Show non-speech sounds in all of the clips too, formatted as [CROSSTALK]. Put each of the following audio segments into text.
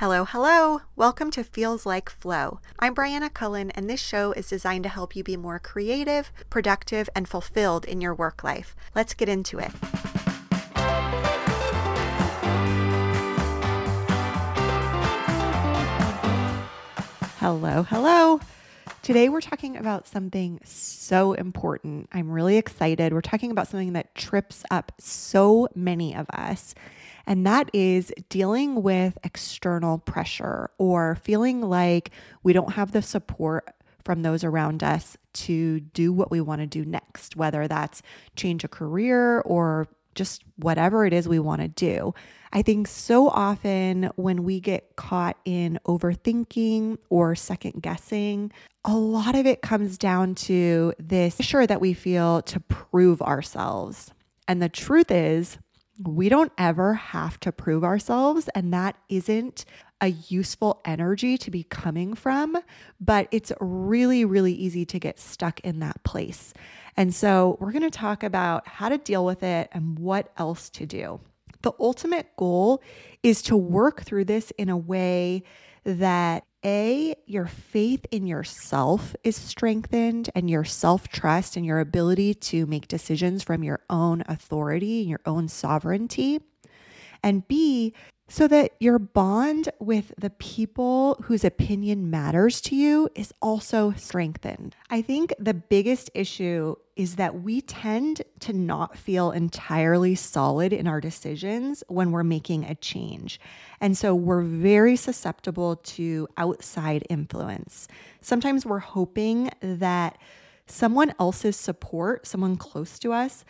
Hello, hello. Welcome to Feels Like Flow. I'm Briana Cullen, and this show is designed to help you be more creative, productive, and fulfilled in your work life. Let's get into it. Hello, hello. Today we're talking about something so important. I'm really excited. We're talking about something that trips up so many of us and that is dealing with external pressure or feeling like we don't have the support from those around us to do what we want to do next, whether that's change a career or just whatever it is we want to do. I think so often when we get caught in overthinking or second guessing, a lot of it comes down to this pressure that we feel to prove ourselves. And the truth is, we don't ever have to prove ourselves, and that isn't a useful energy to be coming from, but it's really, really easy to get stuck in that place. And so, we're going to talk about how to deal with it and what else to do. The ultimate goal is to work through this in a way that a, your faith in yourself is strengthened and your self trust and your ability to make decisions from your own authority and your own sovereignty. And B, so that your bond with the people whose opinion matters to you is also strengthened. I think the biggest issue is that we tend to not feel entirely solid in our decisions when we're making a change. And so we're very susceptible to outside influence. Sometimes we're hoping that someone else's support, someone close to us,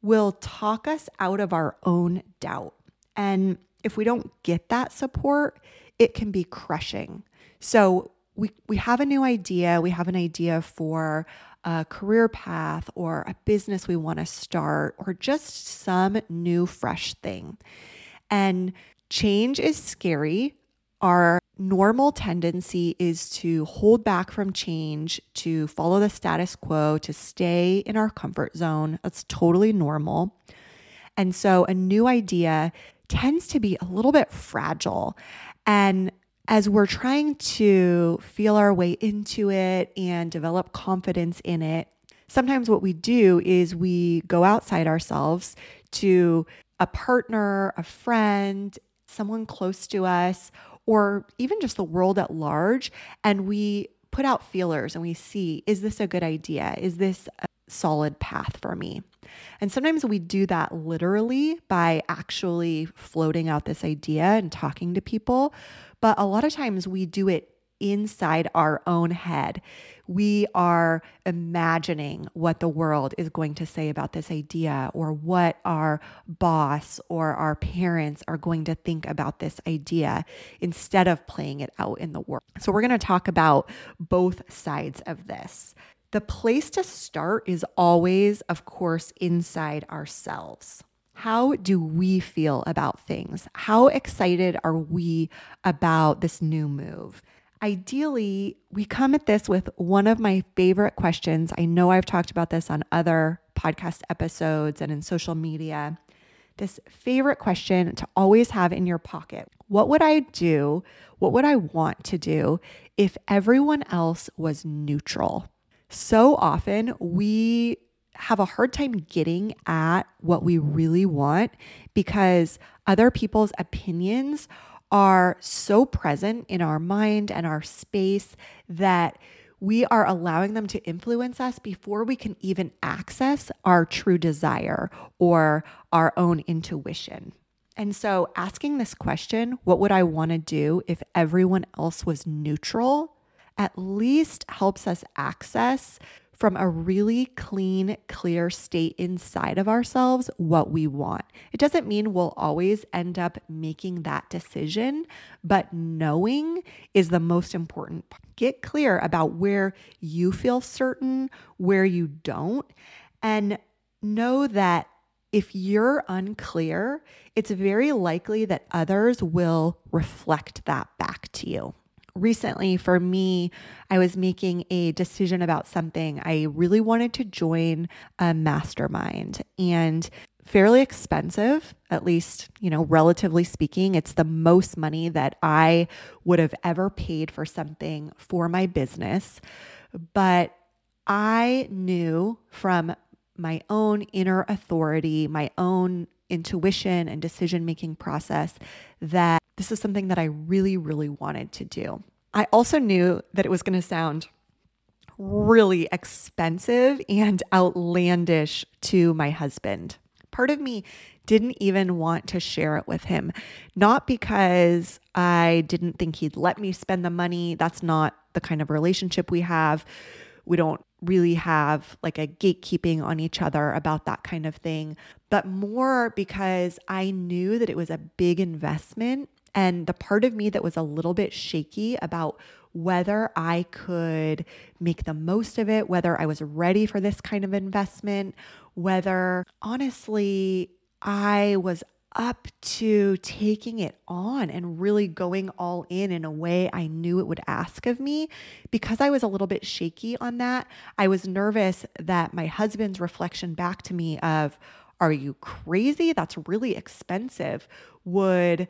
will talk us out of our own doubt. And if we don't get that support, it can be crushing. So we we have a new idea, we have an idea for a career path or a business we want to start or just some new fresh thing. And change is scary. Our normal tendency is to hold back from change, to follow the status quo, to stay in our comfort zone. That's totally normal. And so a new idea tends to be a little bit fragile. And as we're trying to feel our way into it and develop confidence in it, sometimes what we do is we go outside ourselves to a partner, a friend, someone close to us, or even just the world at large, and we put out feelers and we see is this a good idea? Is this solid path for me? And sometimes we do that literally by actually floating out this idea and talking to people. But a lot of times we do it inside our own head. We are imagining what the world is going to say about this idea, or what our boss or our parents are going to think about this idea instead of playing it out in the world. So, we're going to talk about both sides of this. The place to start is always, of course, inside ourselves. How do we feel about things? How excited are we about this new move? Ideally, we come at this with one of my favorite questions. I know I've talked about this on other podcast episodes and in social media. This favorite question to always have in your pocket What would I do? What would I want to do if everyone else was neutral? So often we have a hard time getting at what we really want because other people's opinions are so present in our mind and our space that we are allowing them to influence us before we can even access our true desire or our own intuition. And so, asking this question, what would I want to do if everyone else was neutral? At least helps us access from a really clean, clear state inside of ourselves what we want. It doesn't mean we'll always end up making that decision, but knowing is the most important. Get clear about where you feel certain, where you don't, and know that if you're unclear, it's very likely that others will reflect that back to you recently for me, I was making a decision about something. I really wanted to join a mastermind. And fairly expensive, at least, you know, relatively speaking. It's the most money that I would have ever paid for something for my business. But I knew from my own inner authority, my own intuition and decision making process that this is something that I really, really wanted to do. I also knew that it was going to sound really expensive and outlandish to my husband. Part of me didn't even want to share it with him, not because I didn't think he'd let me spend the money. That's not the kind of relationship we have. We don't really have like a gatekeeping on each other about that kind of thing, but more because I knew that it was a big investment. And the part of me that was a little bit shaky about whether I could make the most of it, whether I was ready for this kind of investment, whether honestly I was up to taking it on and really going all in in a way I knew it would ask of me. Because I was a little bit shaky on that, I was nervous that my husband's reflection back to me of, Are you crazy? That's really expensive, would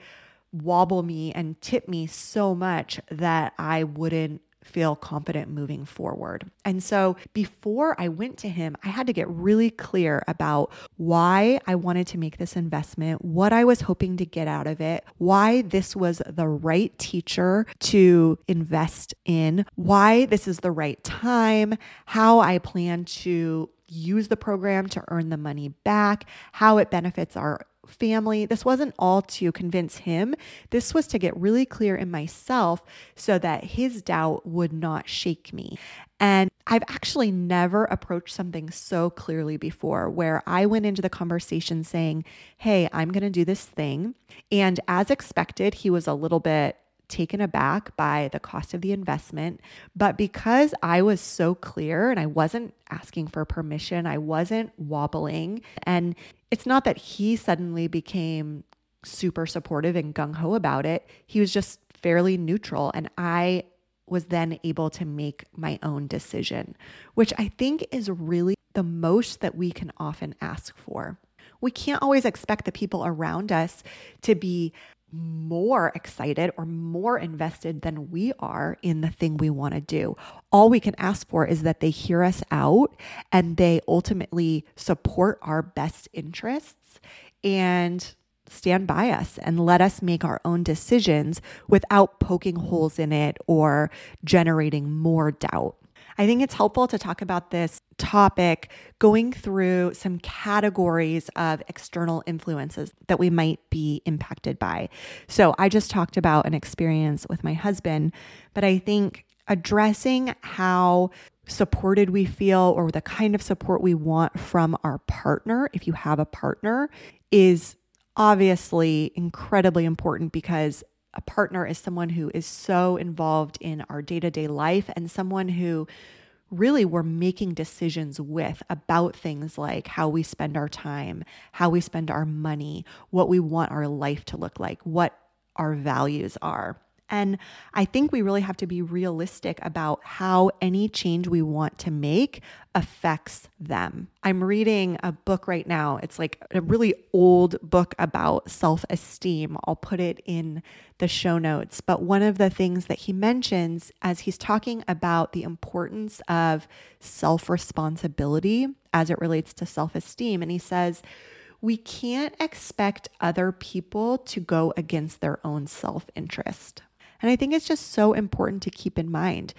wobble me and tip me so much that I wouldn't feel confident moving forward. And so before I went to him, I had to get really clear about why I wanted to make this investment, what I was hoping to get out of it, why this was the right teacher to invest in, why this is the right time, how I plan to use the program to earn the money back, how it benefits our family. This wasn't all to convince him. This was to get really clear in myself so that his doubt would not shake me. And I've actually never approached something so clearly before where I went into the conversation saying, Hey, I'm going to do this thing. And as expected, he was a little bit taken aback by the cost of the investment. But because I was so clear and I wasn't asking for permission, I wasn't wobbling. And it's not that he suddenly became super supportive and gung ho about it, he was just fairly neutral. And I was then able to make my own decision, which I think is really the most that we can often ask for. We can't always expect the people around us to be more excited or more invested than we are in the thing we want to do. All we can ask for is that they hear us out and they ultimately support our best interests and stand by us and let us make our own decisions without poking holes in it or generating more doubt. I think it's helpful to talk about this topic going through some categories of external influences that we might be impacted by. So, I just talked about an experience with my husband, but I think addressing how supported we feel or the kind of support we want from our partner, if you have a partner, is obviously incredibly important because a partner is someone who is so involved in our day to day life and someone who really we're making decisions with about things like how we spend our time, how we spend our money, what we want our life to look like, what our values are. And I think we really have to be realistic about how any change we want to make affects them. I'm reading a book right now. It's like a really old book about self esteem. I'll put it in the show notes. But one of the things that he mentions as he's talking about the importance of self responsibility as it relates to self esteem, and he says, we can't expect other people to go against their own self interest. And I think it's just so important to keep in mind,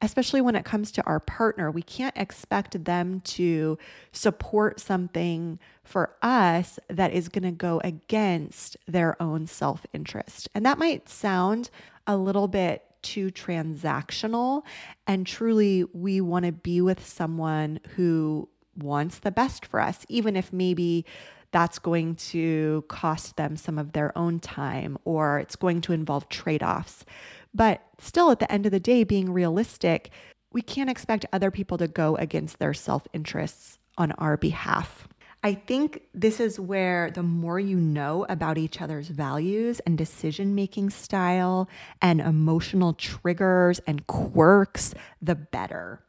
especially when it comes to our partner. We can't expect them to support something for us that is going to go against their own self interest. And that might sound a little bit too transactional. And truly, we want to be with someone who wants the best for us, even if maybe that's going to cost them some of their own time or it's going to involve trade offs. But still, at the end of the day, being realistic, we can't expect other people to go against their self interests on our behalf. I think this is where the more you know about each other's values and decision making style and emotional triggers and quirks, the better.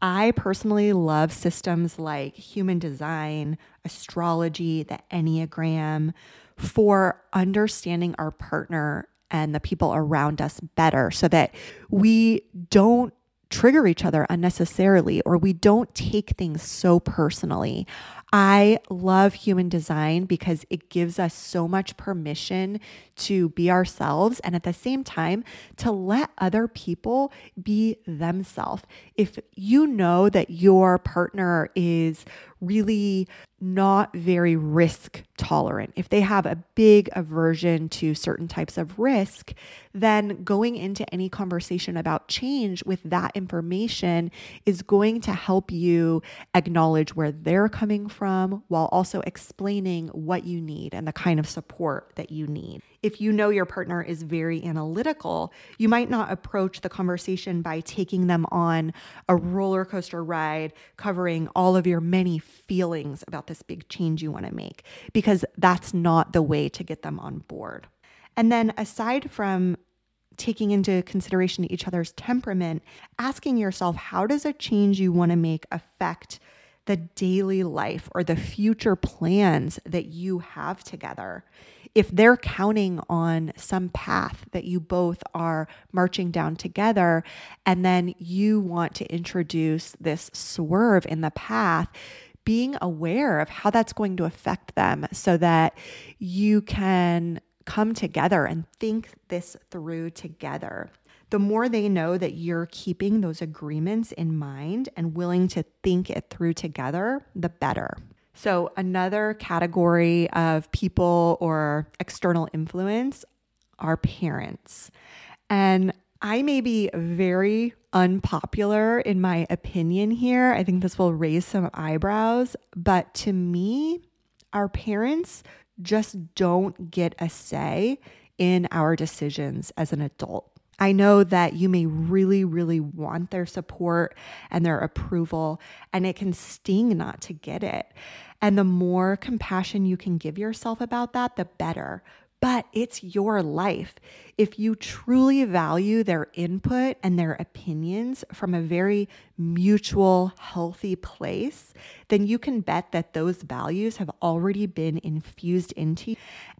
I personally love systems like human design, astrology, the Enneagram for understanding our partner and the people around us better so that we don't trigger each other unnecessarily or we don't take things so personally. I love human design because it gives us so much permission to be ourselves and at the same time to let other people be themselves. If you know that your partner is really not very risk tolerant, if they have a big aversion to certain types of risk, then going into any conversation about change with that information is going to help you acknowledge where they're coming from while also explaining what you need and the kind of support that you need. If you know your partner is very analytical, you might not approach the conversation by taking them on a roller coaster ride covering all of your many feelings about this big change you want to make, because that's not the way to get them on board. And then, aside from taking into consideration each other's temperament, asking yourself, how does a change you want to make affect the daily life or the future plans that you have together? If they're counting on some path that you both are marching down together, and then you want to introduce this swerve in the path, being aware of how that's going to affect them so that you can come together and think this through together. The more they know that you're keeping those agreements in mind and willing to think it through together, the better. So, another category of people or external influence are parents. And I may be very unpopular in my opinion here. I think this will raise some eyebrows, but to me, our parents just don't get a say in our decisions as an adult. I know that you may really, really want their support and their approval, and it can sting not to get it. And the more compassion you can give yourself about that, the better. But it's your life. If you truly value their input and their opinions from a very mutual, healthy place, then you can bet that those values have already been infused into you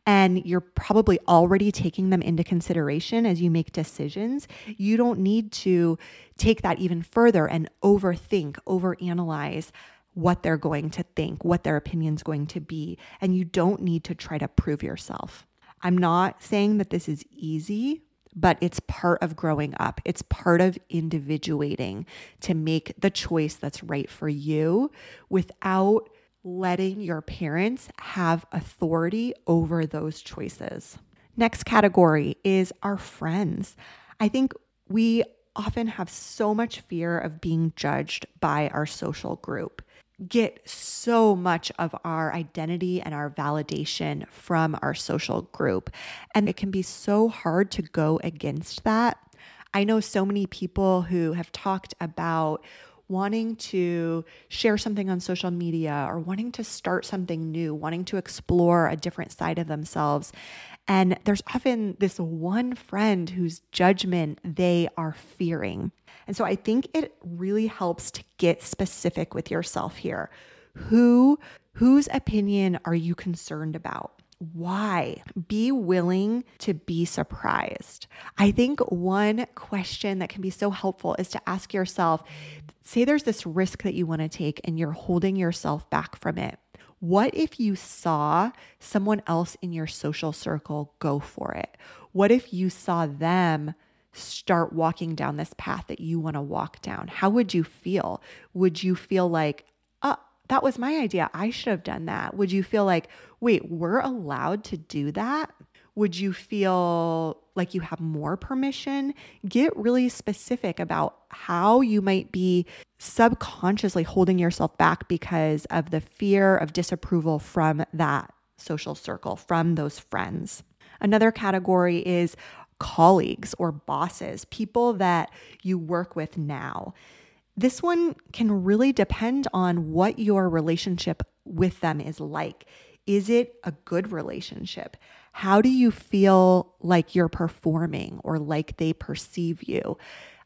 and you're probably already taking them into consideration as you make decisions. You don't need to take that even further and overthink, overanalyze what they're going to think, what their opinion's going to be, and you don't need to try to prove yourself. I'm not saying that this is easy, but it's part of growing up. It's part of individuating to make the choice that's right for you without letting your parents have authority over those choices. Next category is our friends. I think we often have so much fear of being judged by our social group get so much of our identity and our validation from our social group. And it can be so hard to go against that. I know so many people who have talked about wanting to share something on social media or wanting to start something new, wanting to explore a different side of themselves. And there's often this one friend whose judgment they are fearing. And so I think it really helps to get specific with yourself here. Who whose opinion are you concerned about? Why? Be willing to be surprised. I think one question that can be so helpful is to ask yourself say there's this risk that you want to take and you're holding yourself back from it. What if you saw someone else in your social circle go for it? What if you saw them start walking down this path that you want to walk down? How would you feel? Would you feel like, oh, that was my idea. I should have done that. Would you feel like, wait, we're allowed to do that? Would you feel like you have more permission? Get really specific about how you might be subconsciously holding yourself back because of the fear of disapproval from that social circle, from those friends. Another category is colleagues or bosses, people that you work with now. This one can really depend on what your relationship with them is like. Is it a good relationship? How do you feel like you're performing or like they perceive you?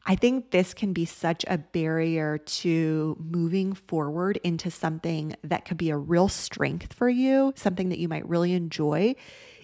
I think this can be such a barrier to moving forward into something that could be a real strength for you, something that you might really enjoy.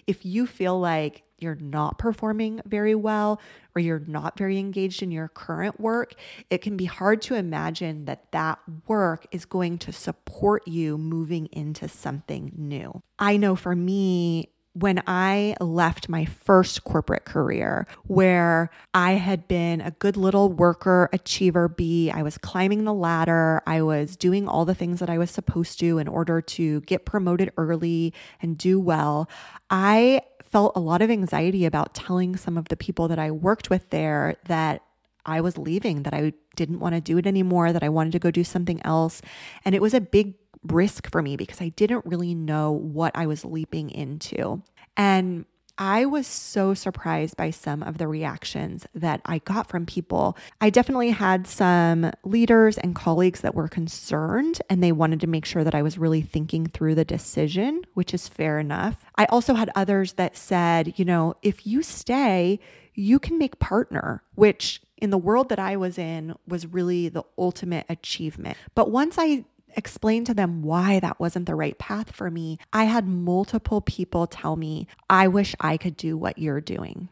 If you feel like you're not performing very well or you're not very engaged in your current work, it can be hard to imagine that that work is going to support you moving into something new. I know for me, when I left my first corporate career, where I had been a good little worker, achiever bee, I was climbing the ladder, I was doing all the things that I was supposed to in order to get promoted early and do well, I felt a lot of anxiety about telling some of the people that I worked with there that I was leaving, that I didn't want to do it anymore, that I wanted to go do something else. And it was a big risk for me because I didn't really know what I was leaping into. And I was so surprised by some of the reactions that I got from people. I definitely had some leaders and colleagues that were concerned and they wanted to make sure that I was really thinking through the decision, which is fair enough. I also had others that said, you know, if you stay, you can make partner, which in the world that I was in was really the ultimate achievement. But once I explained to them why that wasn't the right path for me, I had multiple people tell me, I wish I could do what you're doing.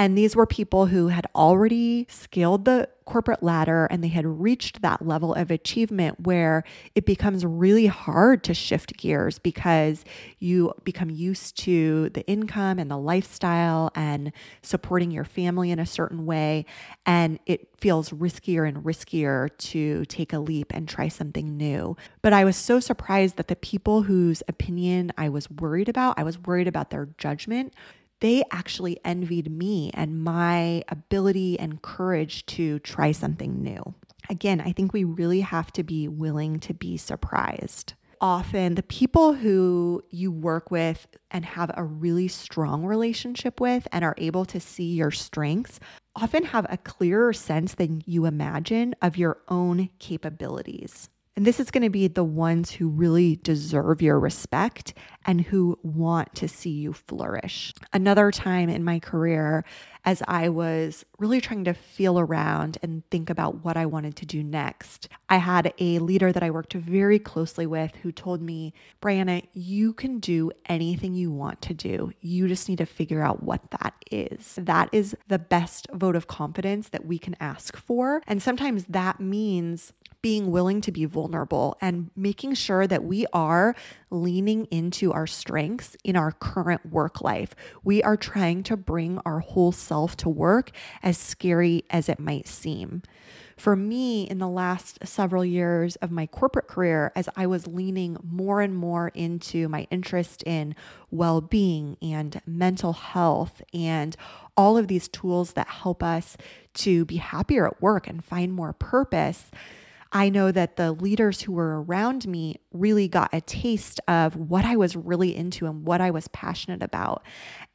And these were people who had already scaled the corporate ladder and they had reached that level of achievement where it becomes really hard to shift gears because you become used to the income and the lifestyle and supporting your family in a certain way. And it feels riskier and riskier to take a leap and try something new. But I was so surprised that the people whose opinion I was worried about, I was worried about their judgment they actually envied me and my ability and courage to try something new. Again, I think we really have to be willing to be surprised. Often, the people who you work with and have a really strong relationship with and are able to see your strengths often have a clearer sense than you imagine of your own capabilities. And this is going to be the ones who really deserve your respect and who want to see you flourish. Another time in my career, as I was really trying to feel around and think about what I wanted to do next, I had a leader that I worked very closely with who told me, Briana, you can do anything you want to do. You just need to figure out what that is. That is the best vote of confidence that we can ask for. And sometimes that means being willing to be vulnerable and making sure that we are leaning into our strengths in our current work life. We are trying to bring our whole to work, as scary as it might seem. For me, in the last several years of my corporate career, as I was leaning more and more into my interest in well being and mental health and all of these tools that help us to be happier at work and find more purpose I know that the leaders who were around me really got a taste of what I was really into and what I was passionate about.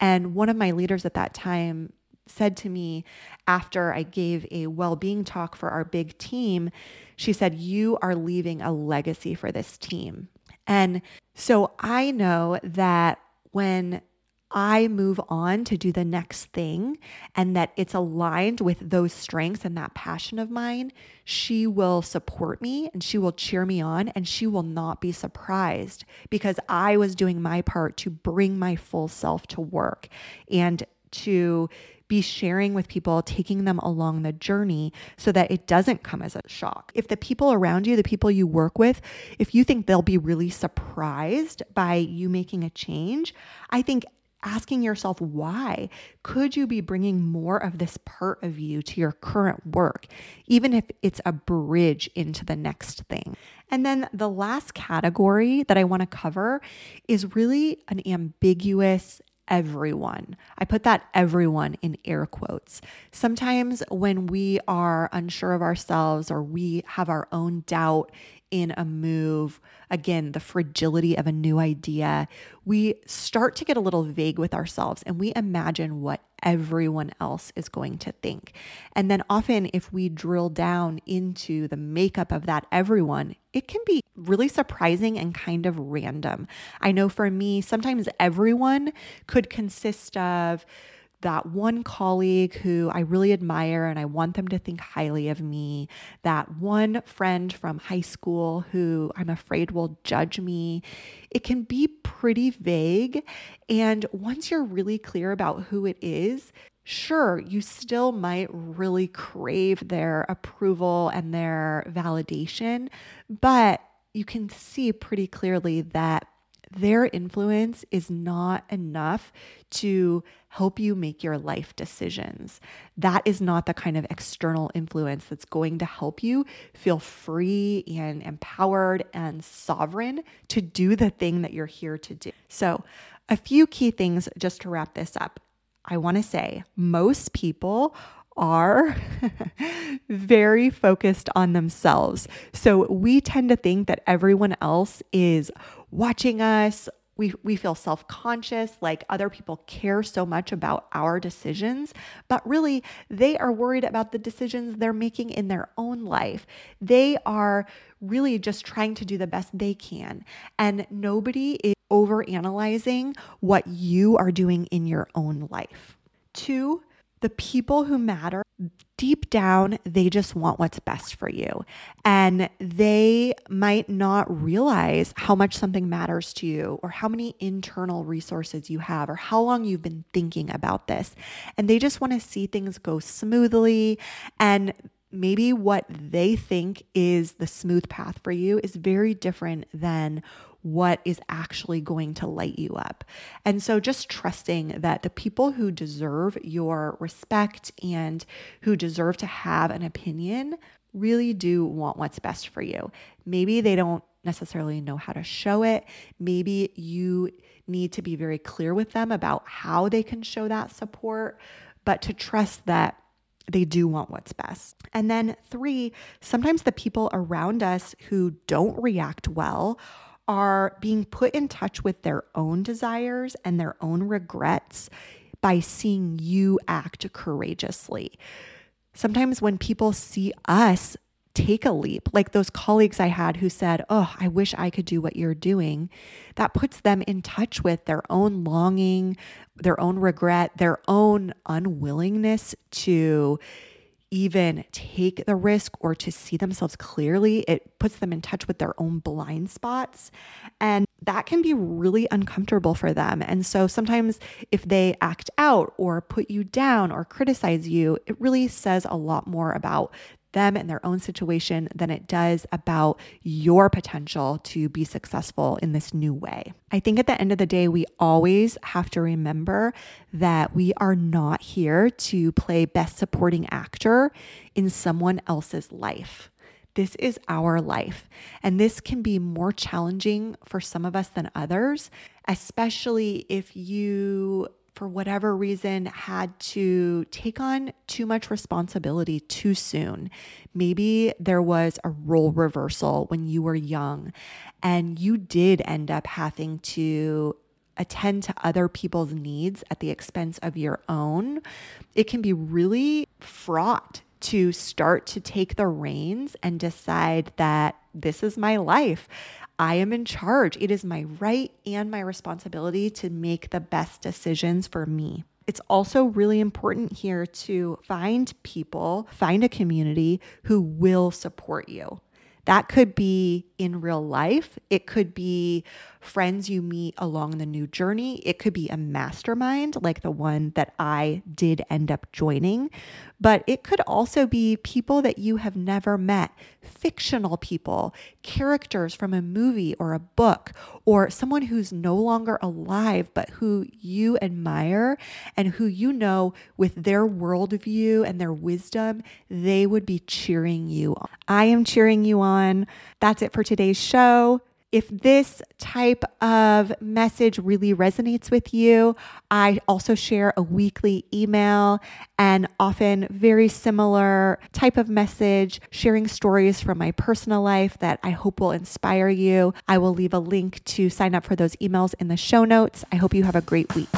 And one of my leaders at that time said to me after I gave a well being talk for our big team, she said, You are leaving a legacy for this team. And so I know that when I move on to do the next thing and that it's aligned with those strengths and that passion of mine, she will support me and she will cheer me on and she will not be surprised because I was doing my part to bring my full self to work and to be sharing with people, taking them along the journey so that it doesn't come as a shock. If the people around you, the people you work with, if you think they'll be really surprised by you making a change, I think asking yourself why. Could you be bringing more of this part of you to your current work, even if it's a bridge into the next thing? And then the last category that I want to cover is really an ambiguous everyone. I put that everyone in air quotes. Sometimes when we are unsure of ourselves or we have our own doubt in a move, again, the fragility of a new idea, we start to get a little vague with ourselves and we imagine what everyone else is going to think. And then often, if we drill down into the makeup of that everyone, it can be really surprising and kind of random. I know for me, sometimes everyone could consist of that one colleague who I really admire and I want them to think highly of me, that one friend from high school who I'm afraid will judge me. It can be pretty vague. And once you're really clear about who it is, sure, you still might really crave their approval and their validation, but you can see pretty clearly that their influence is not enough to help you make your life decisions. That is not the kind of external influence that's going to help you feel free and empowered and sovereign to do the thing that you're here to do. So, a few key things just to wrap this up. I want to say most people are [LAUGHS] very focused on themselves. So we tend to think that everyone else is watching us. We, we feel self conscious, like other people care so much about our decisions, but really they are worried about the decisions they're making in their own life. They are really just trying to do the best they can. And nobody is over analyzing what you are doing in your own life. Two, the people who matter, deep down, they just want what's best for you. And they might not realize how much something matters to you, or how many internal resources you have, or how long you've been thinking about this. And they just want to see things go smoothly. And maybe what they think is the smooth path for you is very different than what is actually going to light you up. And so just trusting that the people who deserve your respect and who deserve to have an opinion really do want what's best for you. Maybe they don't necessarily know how to show it. Maybe you need to be very clear with them about how they can show that support, but to trust that they do want what's best. And then, three, sometimes the people around us who don't react well are being put in touch with their own desires and their own regrets by seeing you act courageously. Sometimes when people see us take a leap, like those colleagues I had who said, Oh, I wish I could do what you're doing, that puts them in touch with their own longing, their own regret, their own unwillingness to even take the risk or to see themselves clearly. It puts them in touch with their own blind spots. And that can be really uncomfortable for them. And so sometimes if they act out or put you down or criticize you, it really says a lot more about them and their own situation than it does about your potential to be successful in this new way. I think at the end of the day, we always have to remember that we are not here to play best supporting actor in someone else's life. This is our life. And this can be more challenging for some of us than others, especially if you for whatever reason, had to take on too much responsibility too soon. Maybe there was a role reversal when you were young and you did end up having to attend to other people's needs at the expense of your own. It can be really fraught to start to take the reins and decide that this is my life. I am in charge. It is my right and my responsibility to make the best decisions for me. It's also really important here to find people, find a community who will support you. That could be in real life. It could be friends you meet along the new journey. It could be a mastermind like the one that I did end up joining. But it could also be people that you have never met, fictional people, characters from a movie or a book, or someone who's no longer alive, but who you admire and who you know with their worldview and their wisdom, they would be cheering you on. I am cheering you on. That's it for today's show. If this type of message really resonates with you, I also share a weekly email and often very similar type of message, sharing stories from my personal life that I hope will inspire you. I will leave a link to sign up for those emails in the show notes. I hope you have a great week.